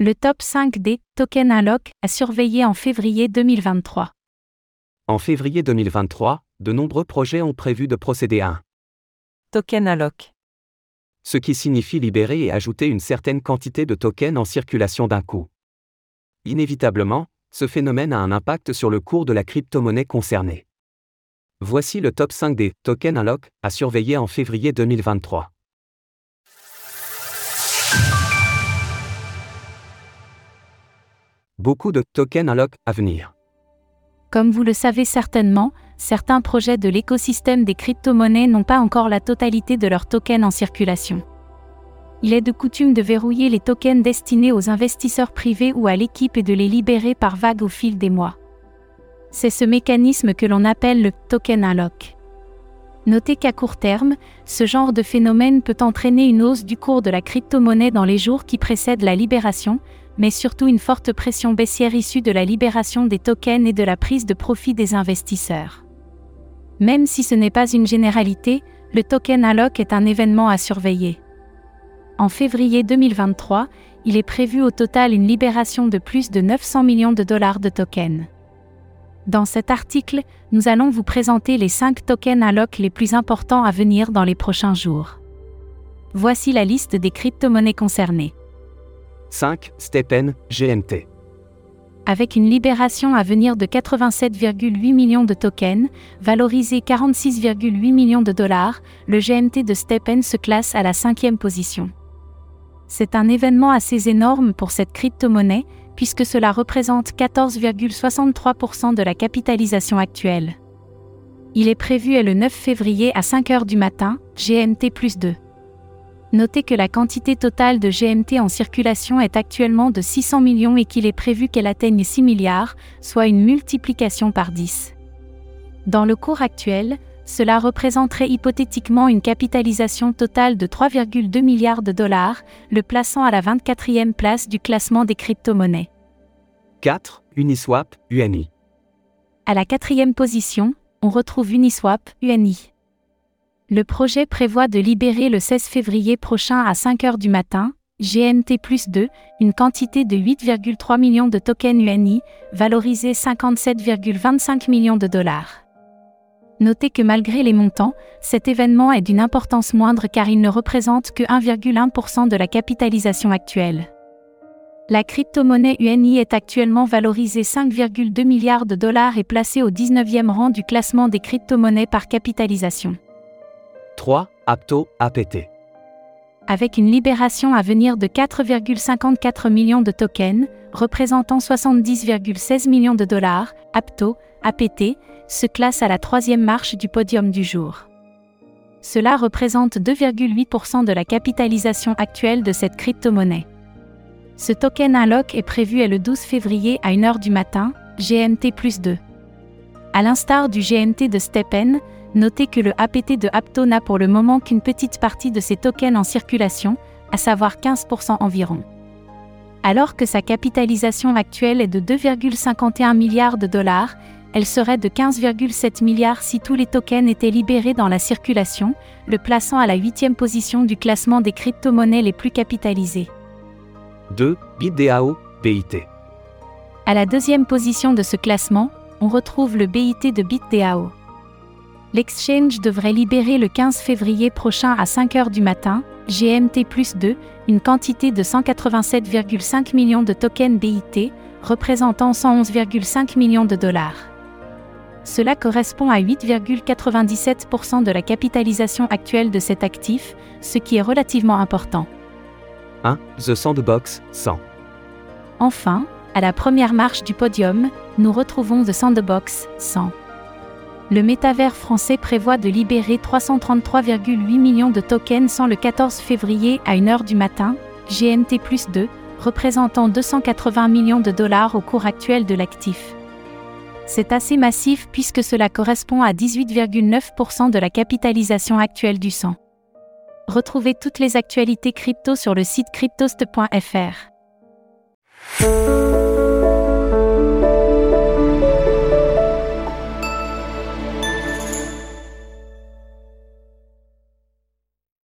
Le top 5 des tokens Unlock à surveiller en février 2023. En février 2023, de nombreux projets ont prévu de procéder à un Token Unlock. ce qui signifie libérer et ajouter une certaine quantité de tokens en circulation d'un coup. Inévitablement, ce phénomène a un impact sur le cours de la crypto-monnaie concernée. Voici le top 5 des tokens Unlock à surveiller en février 2023. Beaucoup de tokens Unlock à venir. Comme vous le savez certainement, certains projets de l'écosystème des crypto-monnaies n'ont pas encore la totalité de leurs tokens en circulation. Il est de coutume de verrouiller les tokens destinés aux investisseurs privés ou à l'équipe et de les libérer par vagues au fil des mois. C'est ce mécanisme que l'on appelle le token unlock. Notez qu'à court terme, ce genre de phénomène peut entraîner une hausse du cours de la crypto-monnaie dans les jours qui précèdent la libération, mais surtout une forte pression baissière issue de la libération des tokens et de la prise de profit des investisseurs. Même si ce n'est pas une généralité, le token unlock est un événement à surveiller. En février 2023, il est prévu au total une libération de plus de 900 millions de dollars de tokens. Dans cet article, nous allons vous présenter les 5 tokens unlock les plus importants à venir dans les prochains jours. Voici la liste des crypto-monnaies concernées. 5. Stepen, GMT. Avec une libération à venir de 87,8 millions de tokens, valorisés 46,8 millions de dollars, le GMT de Stepen se classe à la cinquième position. C'est un événement assez énorme pour cette crypto-monnaie, puisque cela représente 14,63% de la capitalisation actuelle. Il est prévu le 9 février à 5 heures du matin, GMT plus 2. Notez que la quantité totale de GMT en circulation est actuellement de 600 millions et qu'il est prévu qu'elle atteigne 6 milliards, soit une multiplication par 10. Dans le cours actuel, cela représenterait hypothétiquement une capitalisation totale de 3,2 milliards de dollars, le plaçant à la 24e place du classement des crypto-monnaies. 4. Uniswap, UNI. À la quatrième position, on retrouve Uniswap, UNI. Le projet prévoit de libérer le 16 février prochain à 5 heures du matin, GMT plus 2, une quantité de 8,3 millions de tokens UNI, valorisés 57,25 millions de dollars. Notez que malgré les montants, cet événement est d'une importance moindre car il ne représente que 1,1% de la capitalisation actuelle. La crypto-monnaie UNI est actuellement valorisée 5,2 milliards de dollars et placée au 19e rang du classement des crypto-monnaies par capitalisation. 3. Apto, APT. Avec une libération à venir de 4,54 millions de tokens, représentant 70,16 millions de dollars, Apto, APT, se classe à la troisième marche du podium du jour. Cela représente 2,8% de la capitalisation actuelle de cette crypto-monnaie. Ce token unlock est prévu le 12 février à 1h du matin, GMT plus 2. À l'instar du GMT de Stepen, notez que le APT de Apto n'a pour le moment qu'une petite partie de ses tokens en circulation, à savoir 15% environ. Alors que sa capitalisation actuelle est de 2,51 milliards de dollars, elle serait de 15,7 milliards si tous les tokens étaient libérés dans la circulation, le plaçant à la huitième position du classement des crypto-monnaies les plus capitalisées. 2. BitDAO, BIT. À la deuxième position de ce classement, on retrouve le BIT de BitDAO. L'exchange devrait libérer le 15 février prochain à 5 heures du matin, GMT plus 2, une quantité de 187,5 millions de tokens BIT, représentant 111,5 millions de dollars. Cela correspond à 8,97% de la capitalisation actuelle de cet actif, ce qui est relativement important. 1. The Sandbox, 100. Enfin, à la première marche du podium, nous retrouvons The Sandbox, 100. Le métavers français prévoit de libérer 333,8 millions de tokens sans le 14 février à 1h du matin, GMT plus 2, représentant 280 millions de dollars au cours actuel de l'actif. C'est assez massif puisque cela correspond à 18,9% de la capitalisation actuelle du 100. Retrouvez toutes les actualités crypto sur le site cryptost.fr.